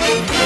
Hi, thanks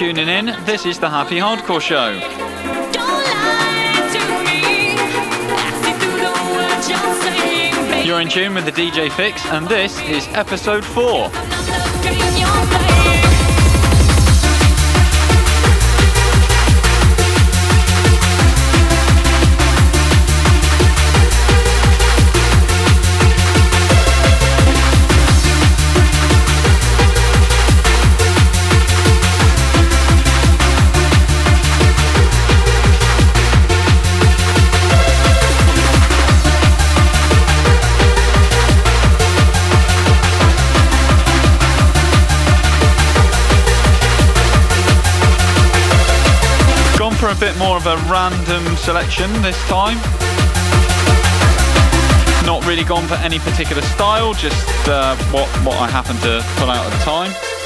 tuning in. This is the Happy Hardcore Show. You're in tune with the DJ Fix, and this is episode 4. Bit more of a random selection this time. Not really gone for any particular style, just uh, what, what I happen to pull out at the time.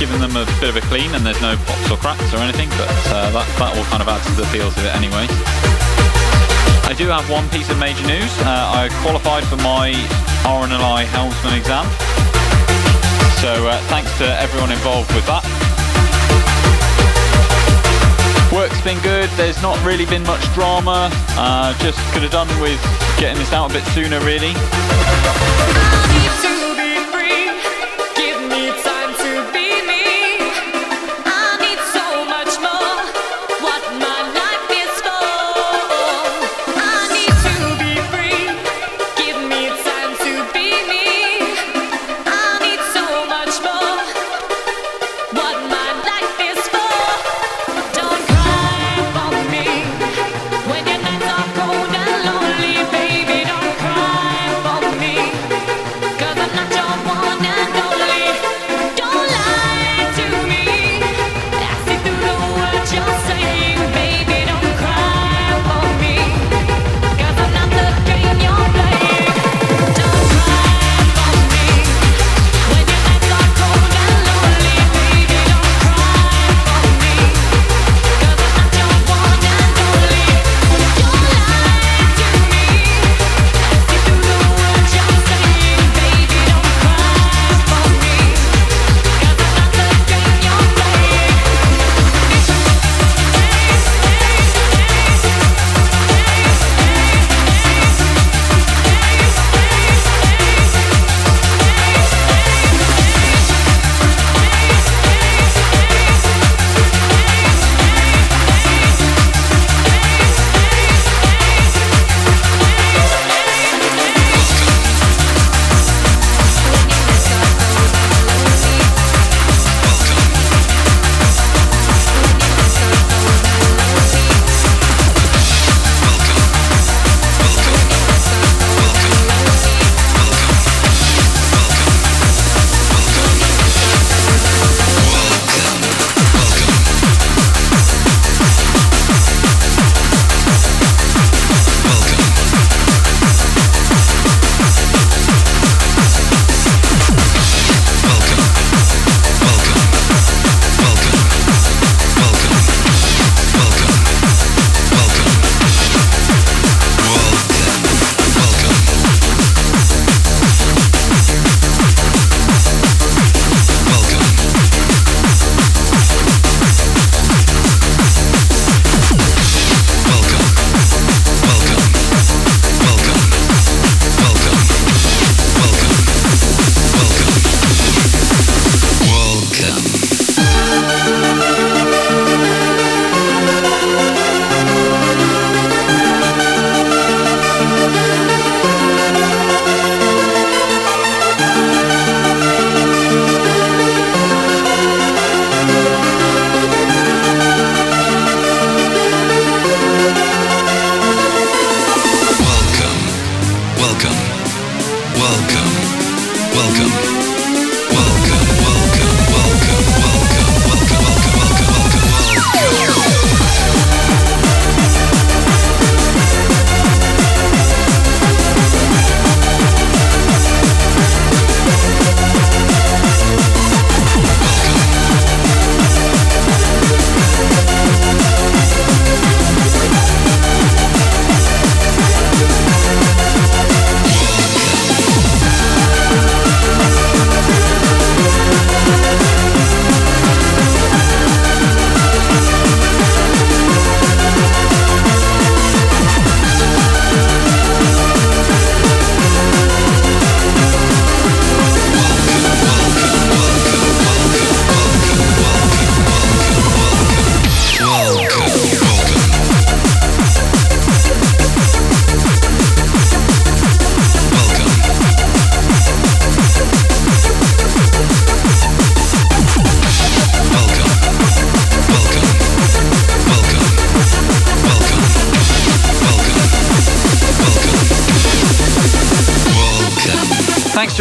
Given them a bit of a clean and there's no pops or cracks or anything, but uh, that, that will kind of add to the feels of it anyway. I do have one piece of major news. Uh, I qualified for my RNLI Helmsman exam. So uh, thanks to everyone involved with that. Work's been good, there's not really been much drama. Uh, just could have done with getting this out a bit sooner really.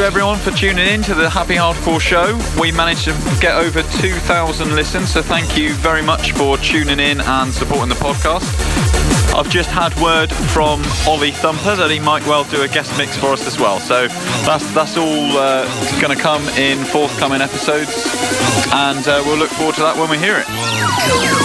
Everyone for tuning in to the Happy Hardcore Show. We managed to get over 2,000 listens, so thank you very much for tuning in and supporting the podcast. I've just had word from Ollie Thumper that he might well do a guest mix for us as well. So that's that's all uh, going to come in forthcoming episodes, and uh, we'll look forward to that when we hear it.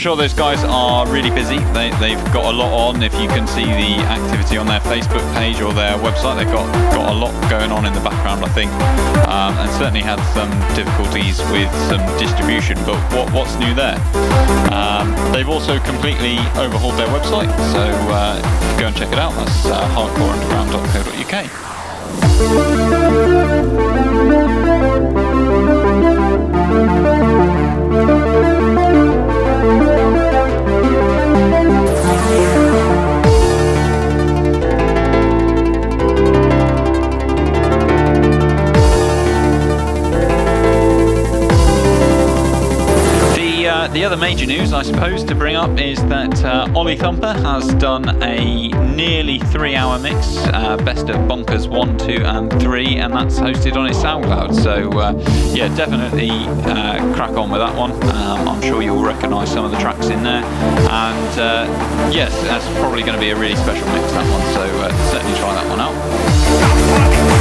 Sure those guys are really busy. They, they've got a lot on. If you can see the activity on their Facebook page or their website, they've got, got a lot going on in the background, I think, um, and certainly had some difficulties with some distribution. But what, what's new there? Um, they've also completely overhauled their website, so uh, go and check it out. That's uh, hardcoreunderground.co.uk. the other major news, I suppose, to bring up is that uh, Ollie Thumper has done a nearly three hour mix, uh, best of Bonkers 1, 2, and 3, and that's hosted on his SoundCloud. So, uh, yeah, definitely uh, crack on with that one. Um, I'm sure you'll recognise some of the tracks in there. And uh, yes, that's probably going to be a really special mix, that one. So, uh, certainly try that one out.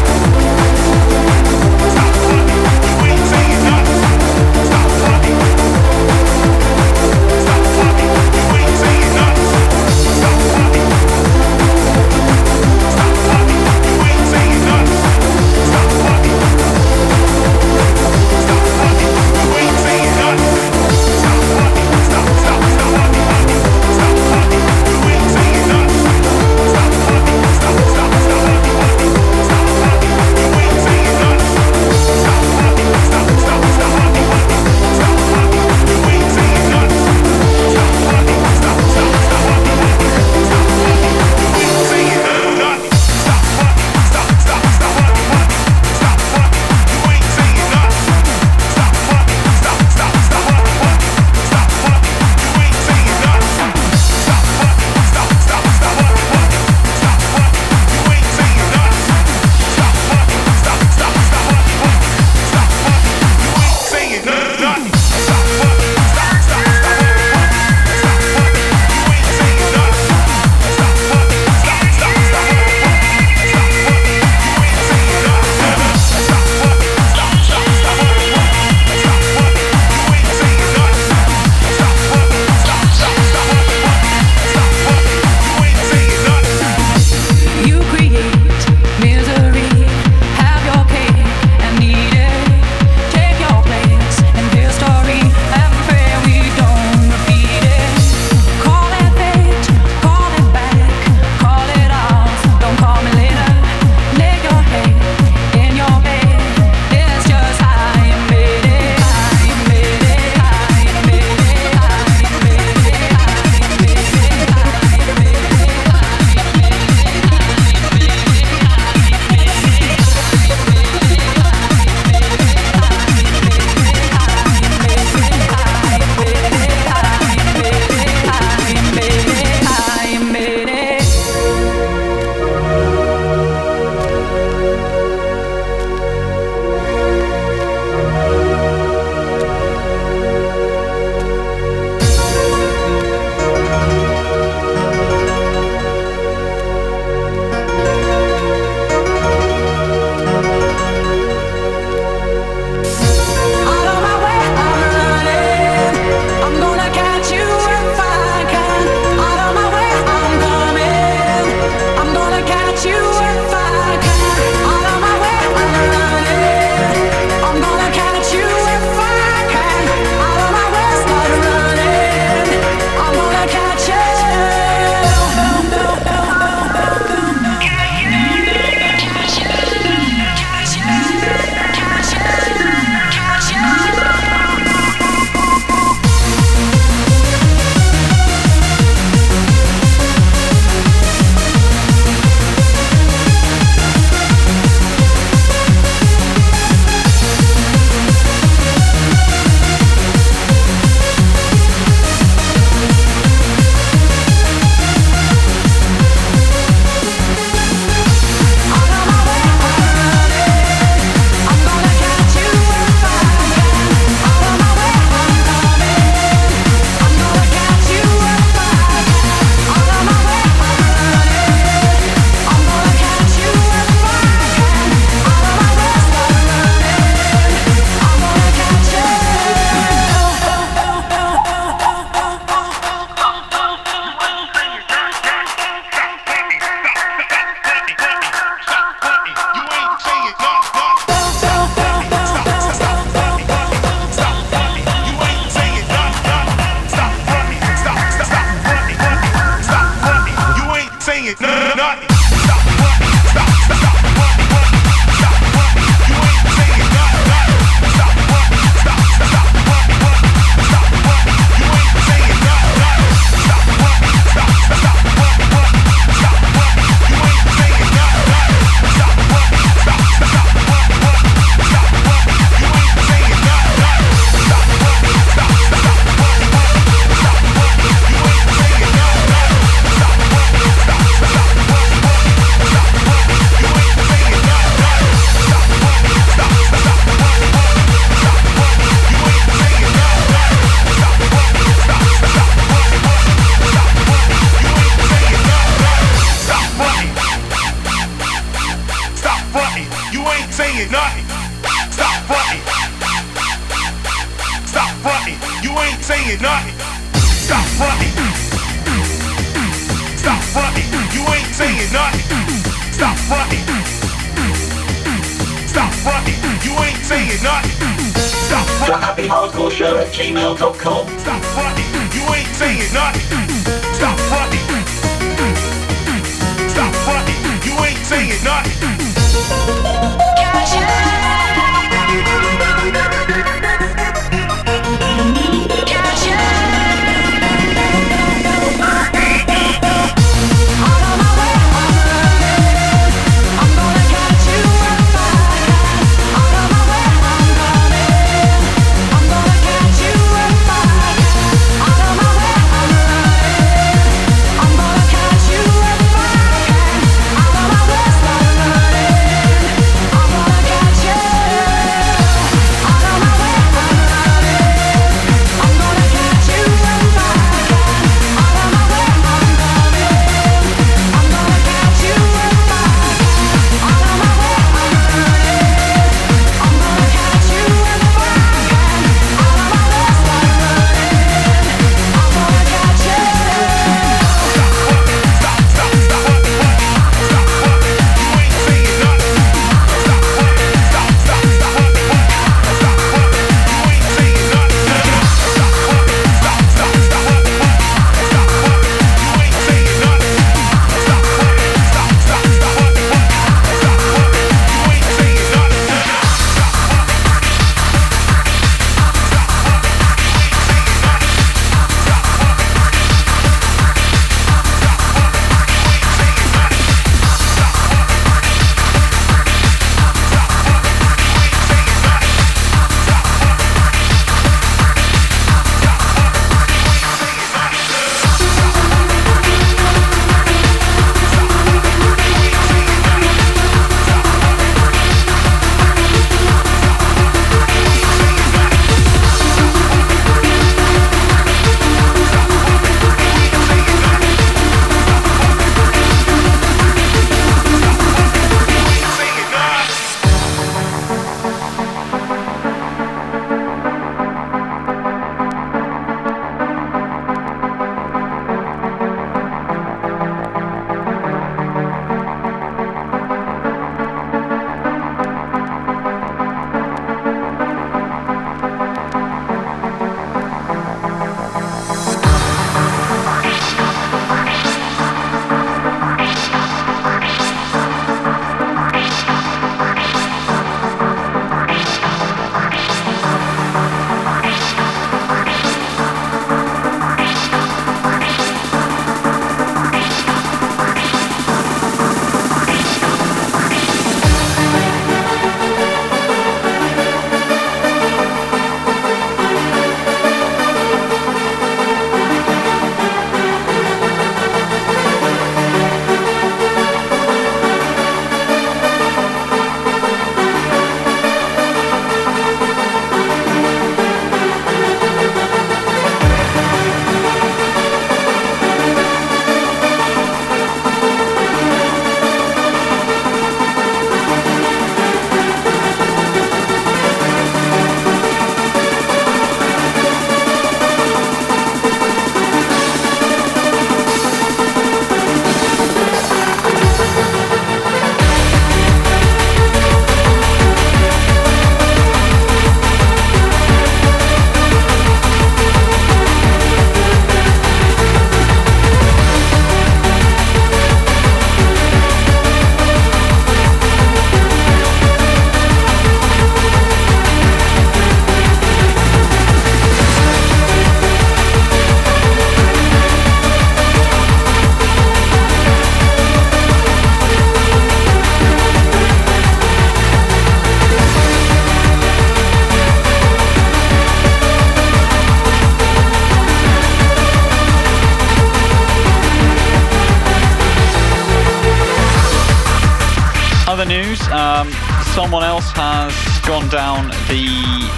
Someone else has gone down the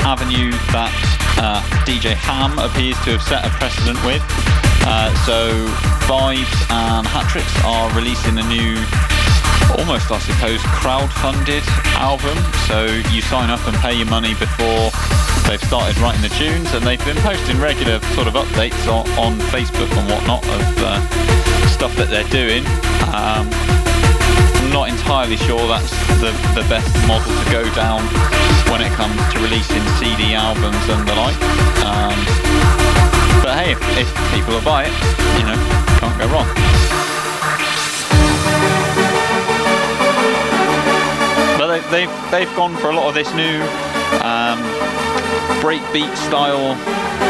avenue that uh, DJ Ham appears to have set a precedent with. Uh, so Vibes and Hatrix are releasing a new almost, I suppose, crowd-funded album. So you sign up and pay your money before they've started writing the tunes, and they've been posting regular sort of updates on, on Facebook and whatnot of uh, stuff that they're doing. Um, I'm not entirely sure that's the, the best model to go down when it comes to releasing CD albums and the like. Um, but hey, if, if people will buy it, you know, can't go wrong. But they, they've they've gone for a lot of this new um, breakbeat style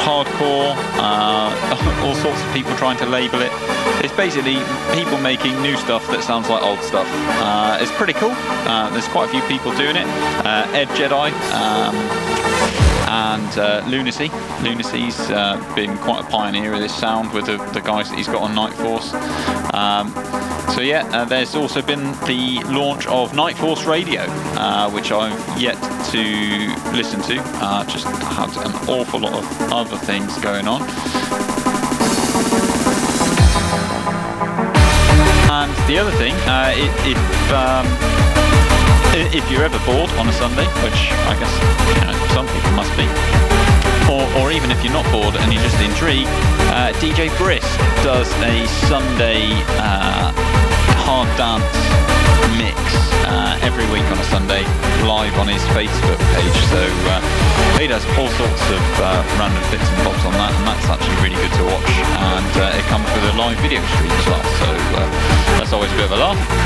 hardcore, uh, all sorts of people trying to label it. It's basically people making new stuff that sounds like old stuff. Uh, it's pretty cool. Uh, there's quite a few people doing it. Uh, Ed Jedi. Um, and uh, Luna-C. Luna-C's uh, been quite a pioneer of this sound with the, the guys that he's got on Kniteforce. Um, so yeah, uh, there's also been the launch of Kniteforce Radio, uh, which I've yet to listen to. Uh, just had an awful lot of other things going on. And the other thing, uh, if um, if you're ever bored on a Sunday, which I guess you know, some people must be, or, or even if you're not bored and you're just intrigued, uh, DJ Brisk does a Sunday uh, hard dance mix uh, every week on a Sunday live on his Facebook page. So uh, he does all sorts of uh, random bits and bobs on that, and that's actually really good to watch. And it comes with a live video stream as well, so uh, that's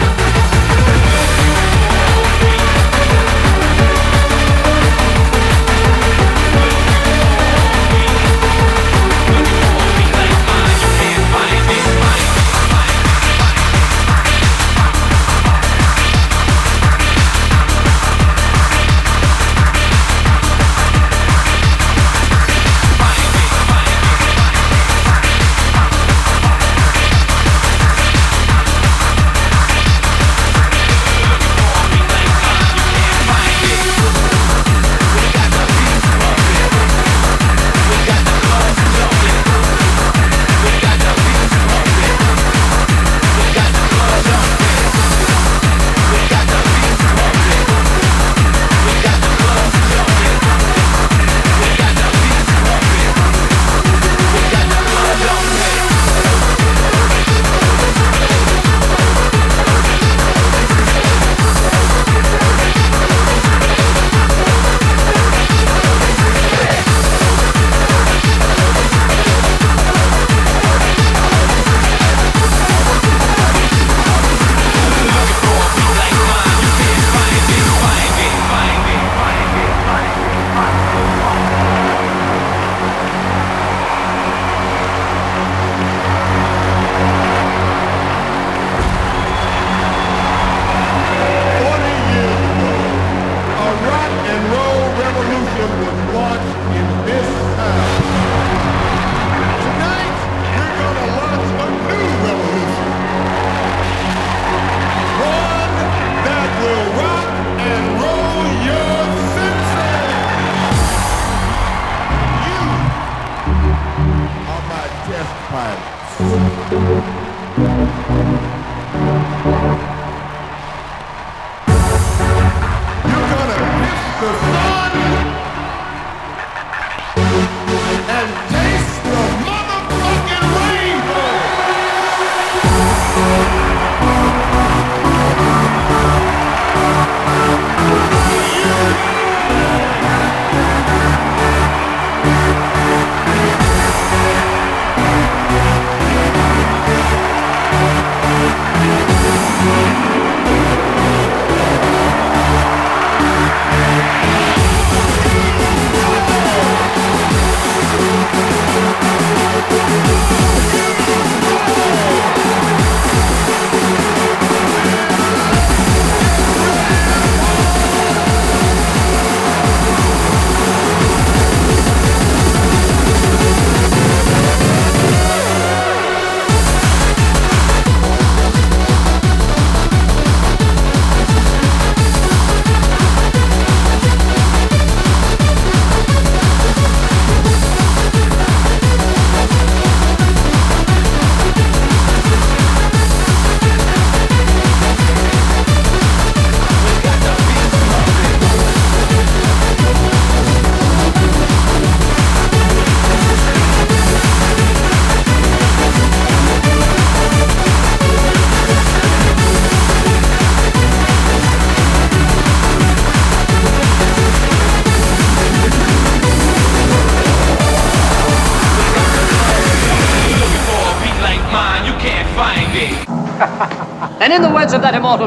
Thank you.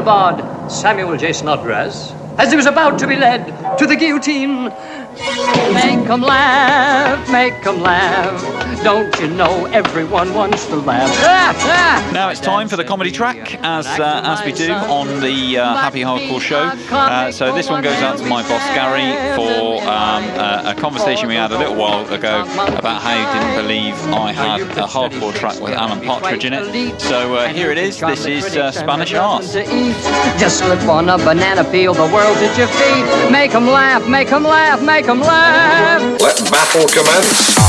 Bard, Samuel J. Snodgrass, as he was about to be led to the guillotine, make 'em laugh, make 'em laugh. Don't you know everyone wants to laugh? Now it's time for the comedy track, as uh, as we do on the uh, Happy Hardcore show. Uh, so this one goes out to my boss Gary for um, a, a conversation we had a little while ago about how he didn't believe I had a hardcore track with Alan Partridge in it. So uh, here it is. This is uh, Spanish Arse. Just slip on a banana peel, the world at your feet. Make 'em laugh, make 'em laugh, make 'em laugh. Let battle commence.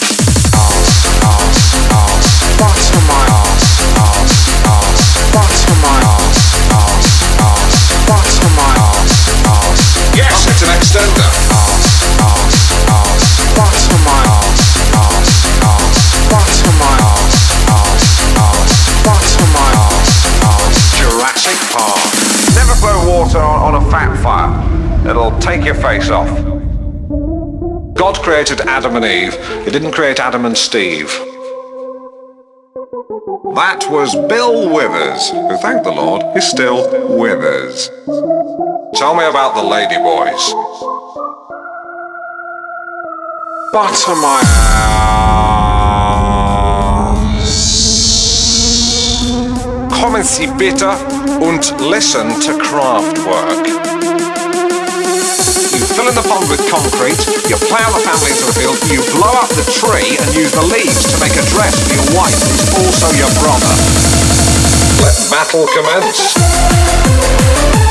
take your face off. God created Adam and Eve. He didn't create Adam and Steve. That was Bill Withers, who, thank the Lord, is still Withers. Tell me about the Lady Boys. Butter my ass. Kommen Sie bitte und listen to Kraftwerk. Fill in the pond with concrete, you plough the family into the field, you blow up the tree and use the leaves to make a dress for your wife who's also your brother. Let battle commence.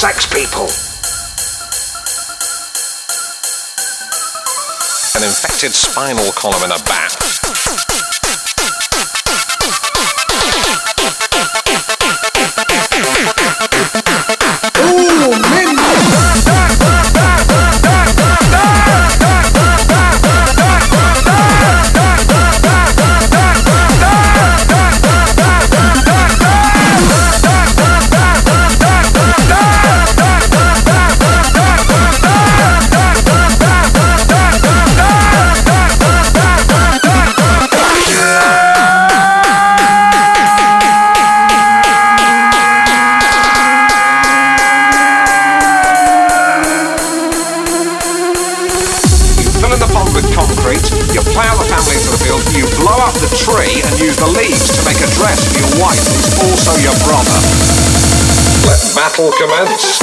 Sex people. An infected spinal column in a bat. With concrete, you plough the family into the field, you blow up the tree and use the leaves to make a dress for your wife who's also your brother. Let battle commence.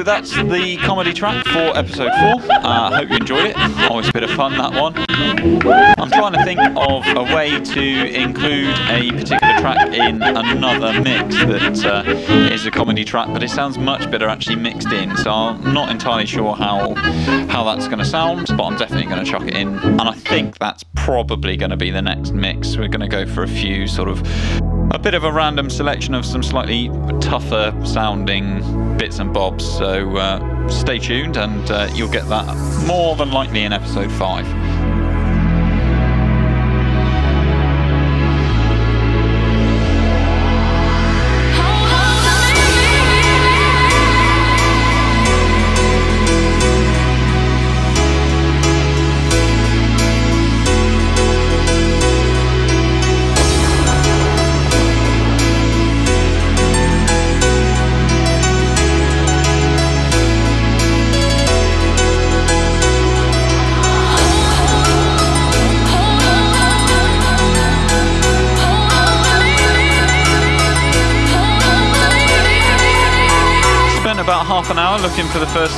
So that's the comedy track for episode four. I uh, hope you enjoyed it. Always a bit of fun that one. I'm trying to think of a way to include a particular track in another mix that uh, is a comedy track, but it sounds much better actually mixed in. So I'm not entirely sure how how that's going to sound, but I'm definitely going to chuck it in. And I think that's probably going to be the next mix. We're going to go for a few sort of a bit of a random selection of some slightly tougher sounding bits and bobs, so uh, stay tuned and uh, you'll get that more than likely in episode 5.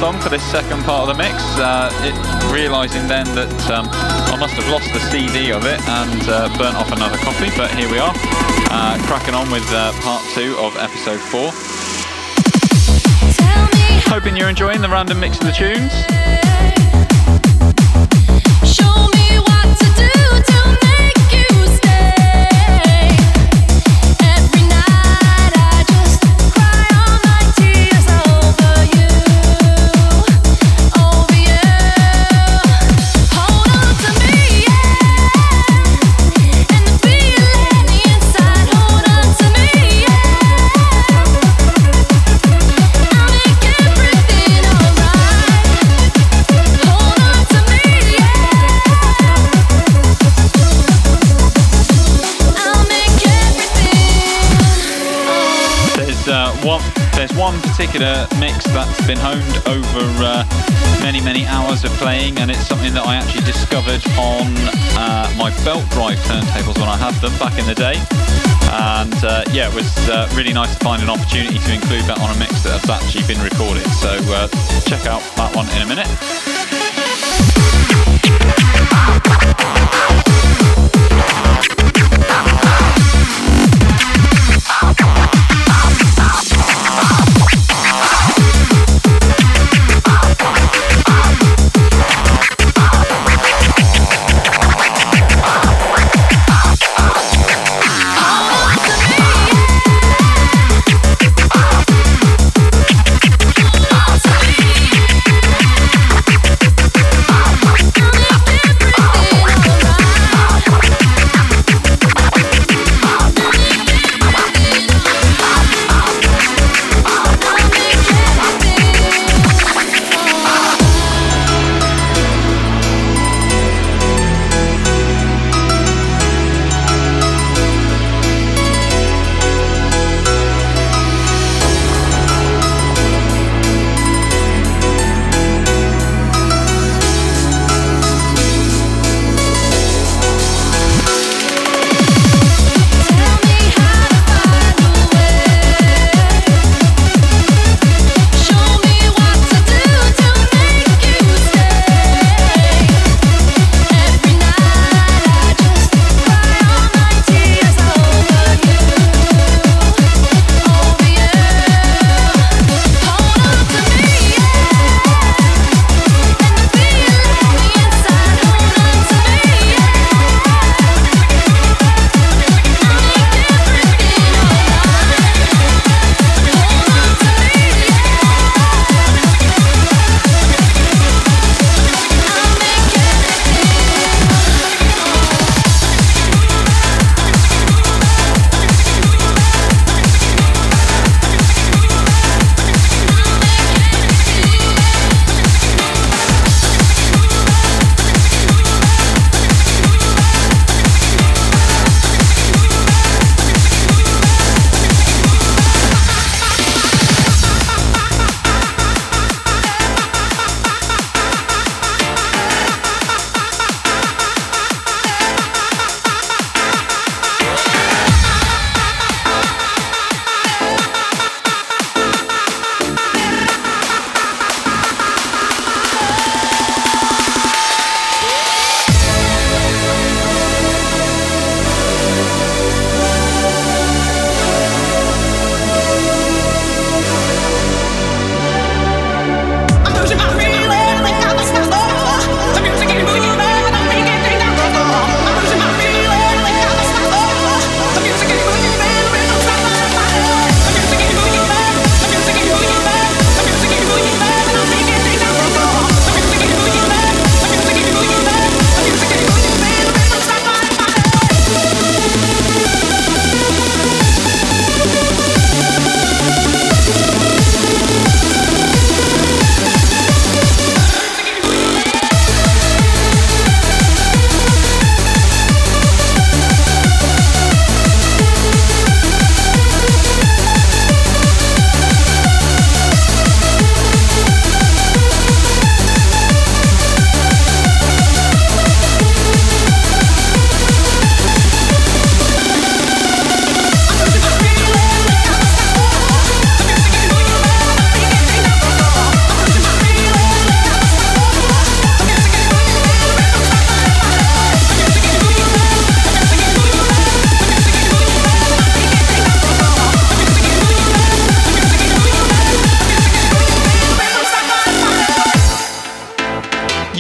For the first song for this second part of the mix, uh, it, realising then that um, I must have lost the CD of it and uh, burnt off another copy, but here we are, uh, cracking on with uh, part two of episode four. Hoping you're enjoying the random mix of the tunes. One particular mix that's been honed over uh, many, many hours of playing, and it's something that I actually discovered on uh, my belt drive turntables when I had them back in the day. And uh, yeah, it was uh, really nice to find an opportunity to include that on a mix that has actually been recorded. So uh, check out that one in a minute.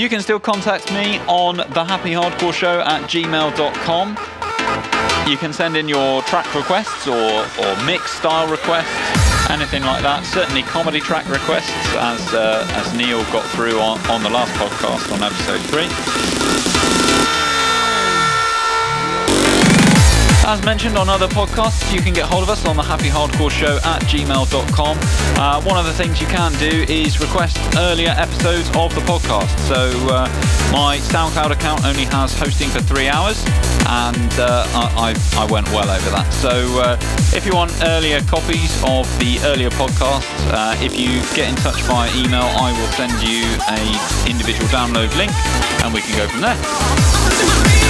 Can still contact me on the Happy Hardcore Show at gmail.com. You can send in your track requests or, or mix style requests, anything like that. Certainly comedy track requests, as uh, as Neil got through on, on the last podcast on episode three. As mentioned on other podcasts, you can get hold of us on the Happy Hardcore Show at gmail.com. Uh, one of the things you can do is request earlier episodes of the podcast. So uh, my SoundCloud account only has hosting for three hours, and uh, I, I, I went well over that. So uh, if you want earlier copies of the earlier podcasts, uh, if you get in touch via email, I will send you a individual download link, and we can go from there.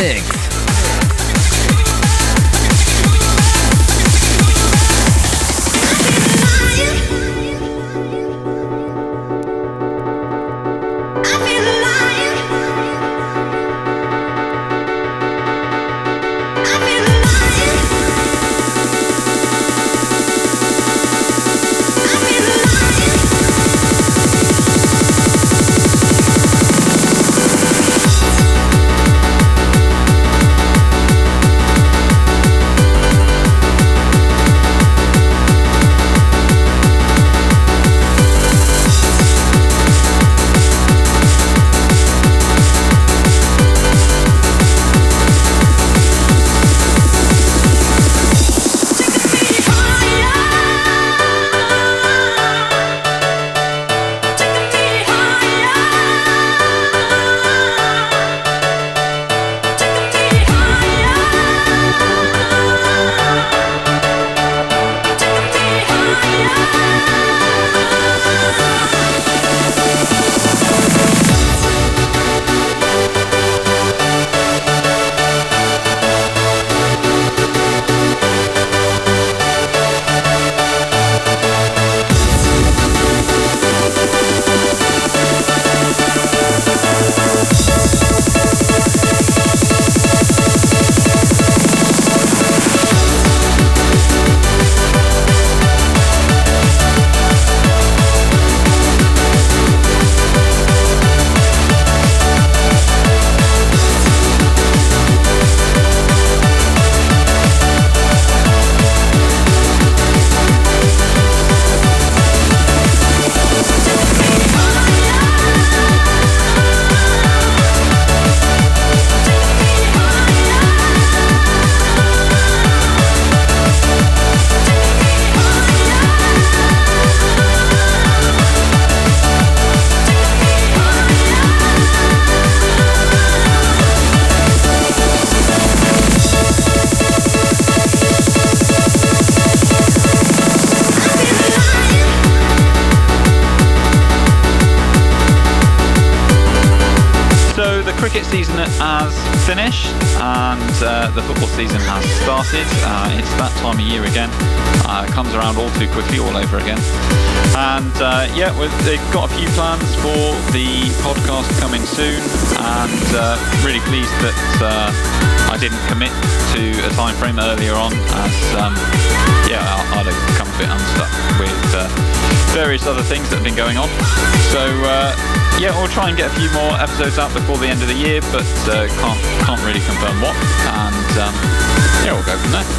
Mix. Things that have been going on. So yeah, we'll try and get a few more episodes out before the end of the year, but uh, can't can't really confirm what. And um, yeah, we'll go from there.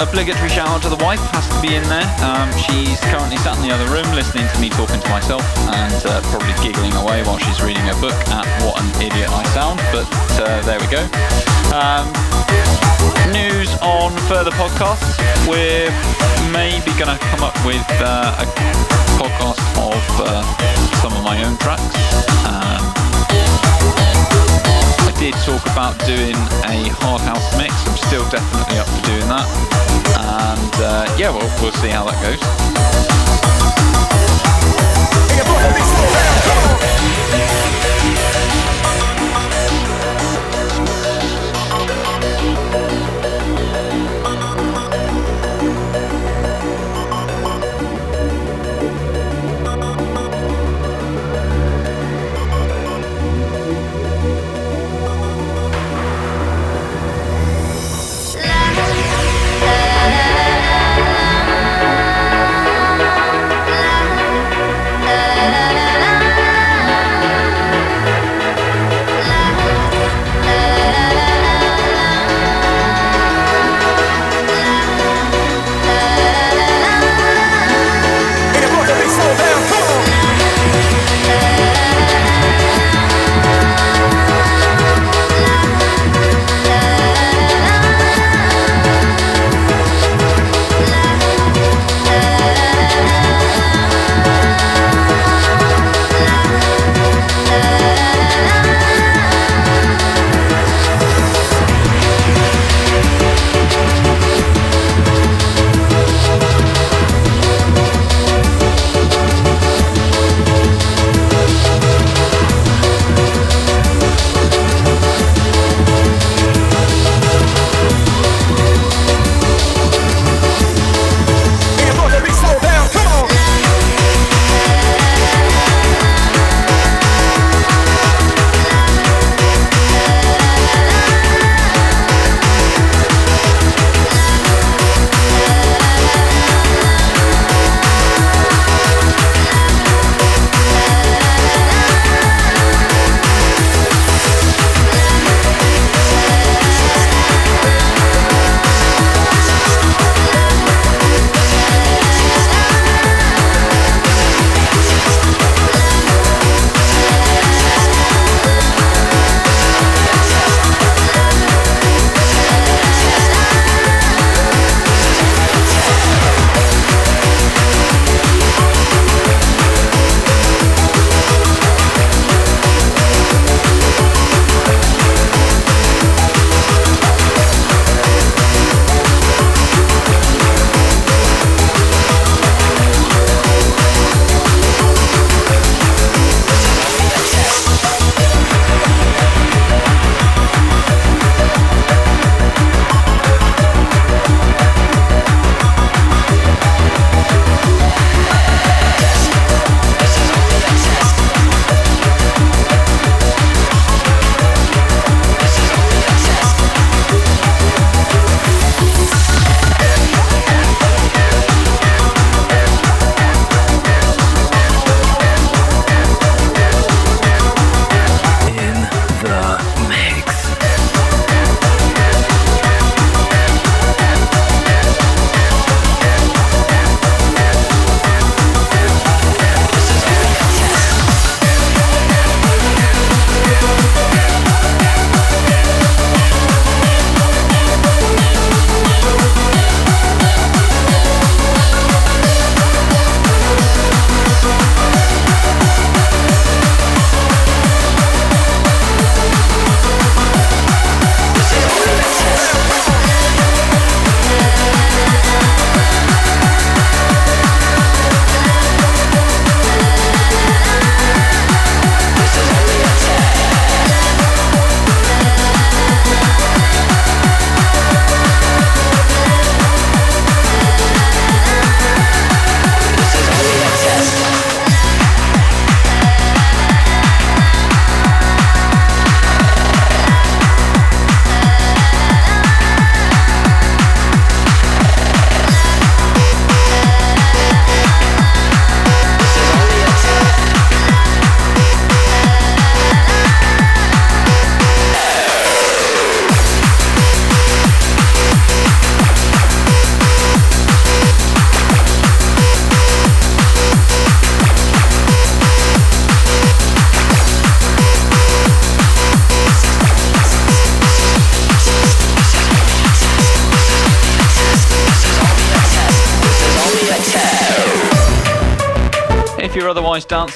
Obligatory shout out to the wife has to be in there. Um, she's currently sat in the other room listening to me talking to myself and uh, probably giggling away while she's reading a book at what an idiot I sound. But uh, there we go. Um, news on further podcasts. We're maybe going to come up with uh, a podcast of uh, some of my own tracks. Um, did talk about doing a hard house mix. I'm still definitely up for doing that. And uh, yeah, well, we'll see how that goes.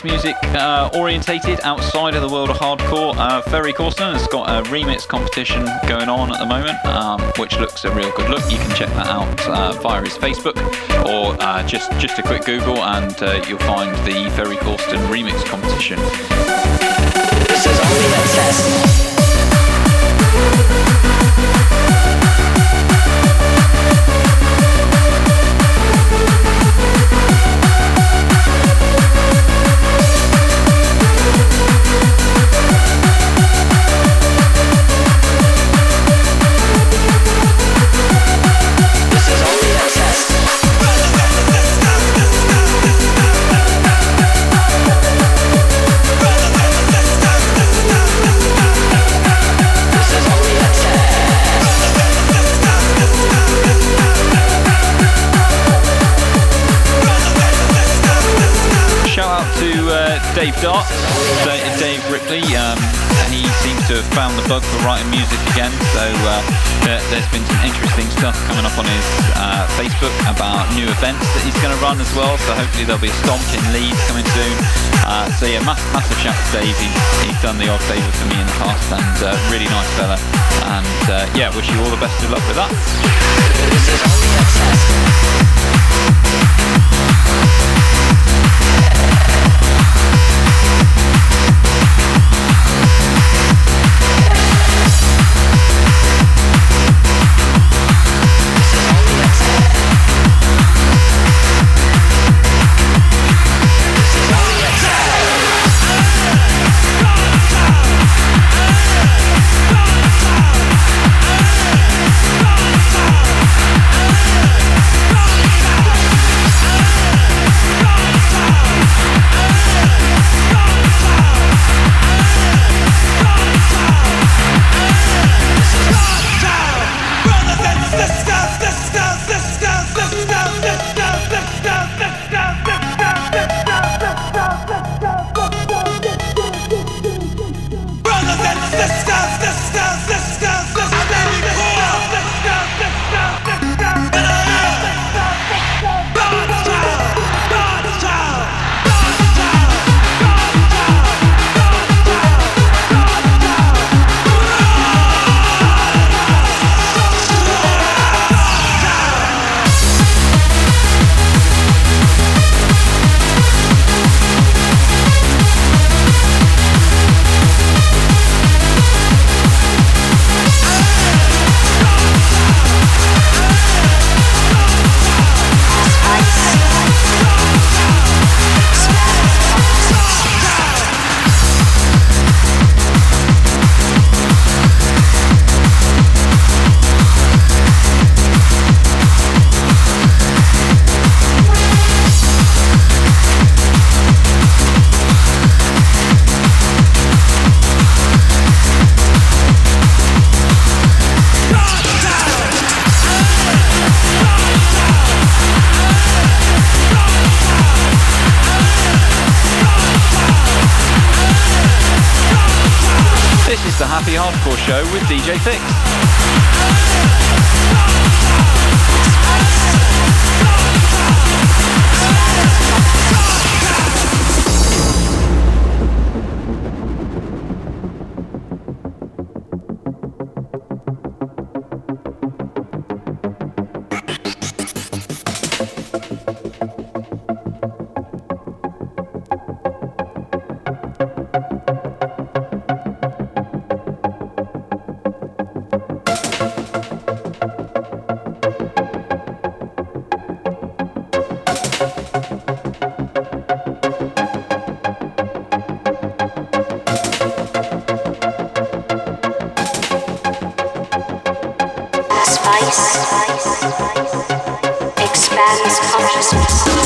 Music uh, orientated outside of the world of hardcore, uh, Ferry Corsten has got a remix competition going on at the moment, um, which looks a real good look. You can check that out uh, via his Facebook or uh, just just a quick Google, and uh, you'll find the Ferry Corsten remix competition. This is only test. Well. So hopefully there'll be a stomp in Leeds coming soon. Uh, so yeah, mass, massive shout to Dave. He's, he's done the odd favour for me in the past and uh, really nice fella. And uh, yeah, wish you all the best of luck with that. Consciousness.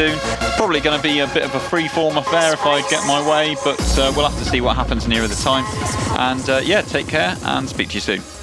Soon. Probably going to be a bit of a free-form affair if I get my way, but uh, we'll have to see what happens nearer the time. And uh, yeah, take care and speak to you soon.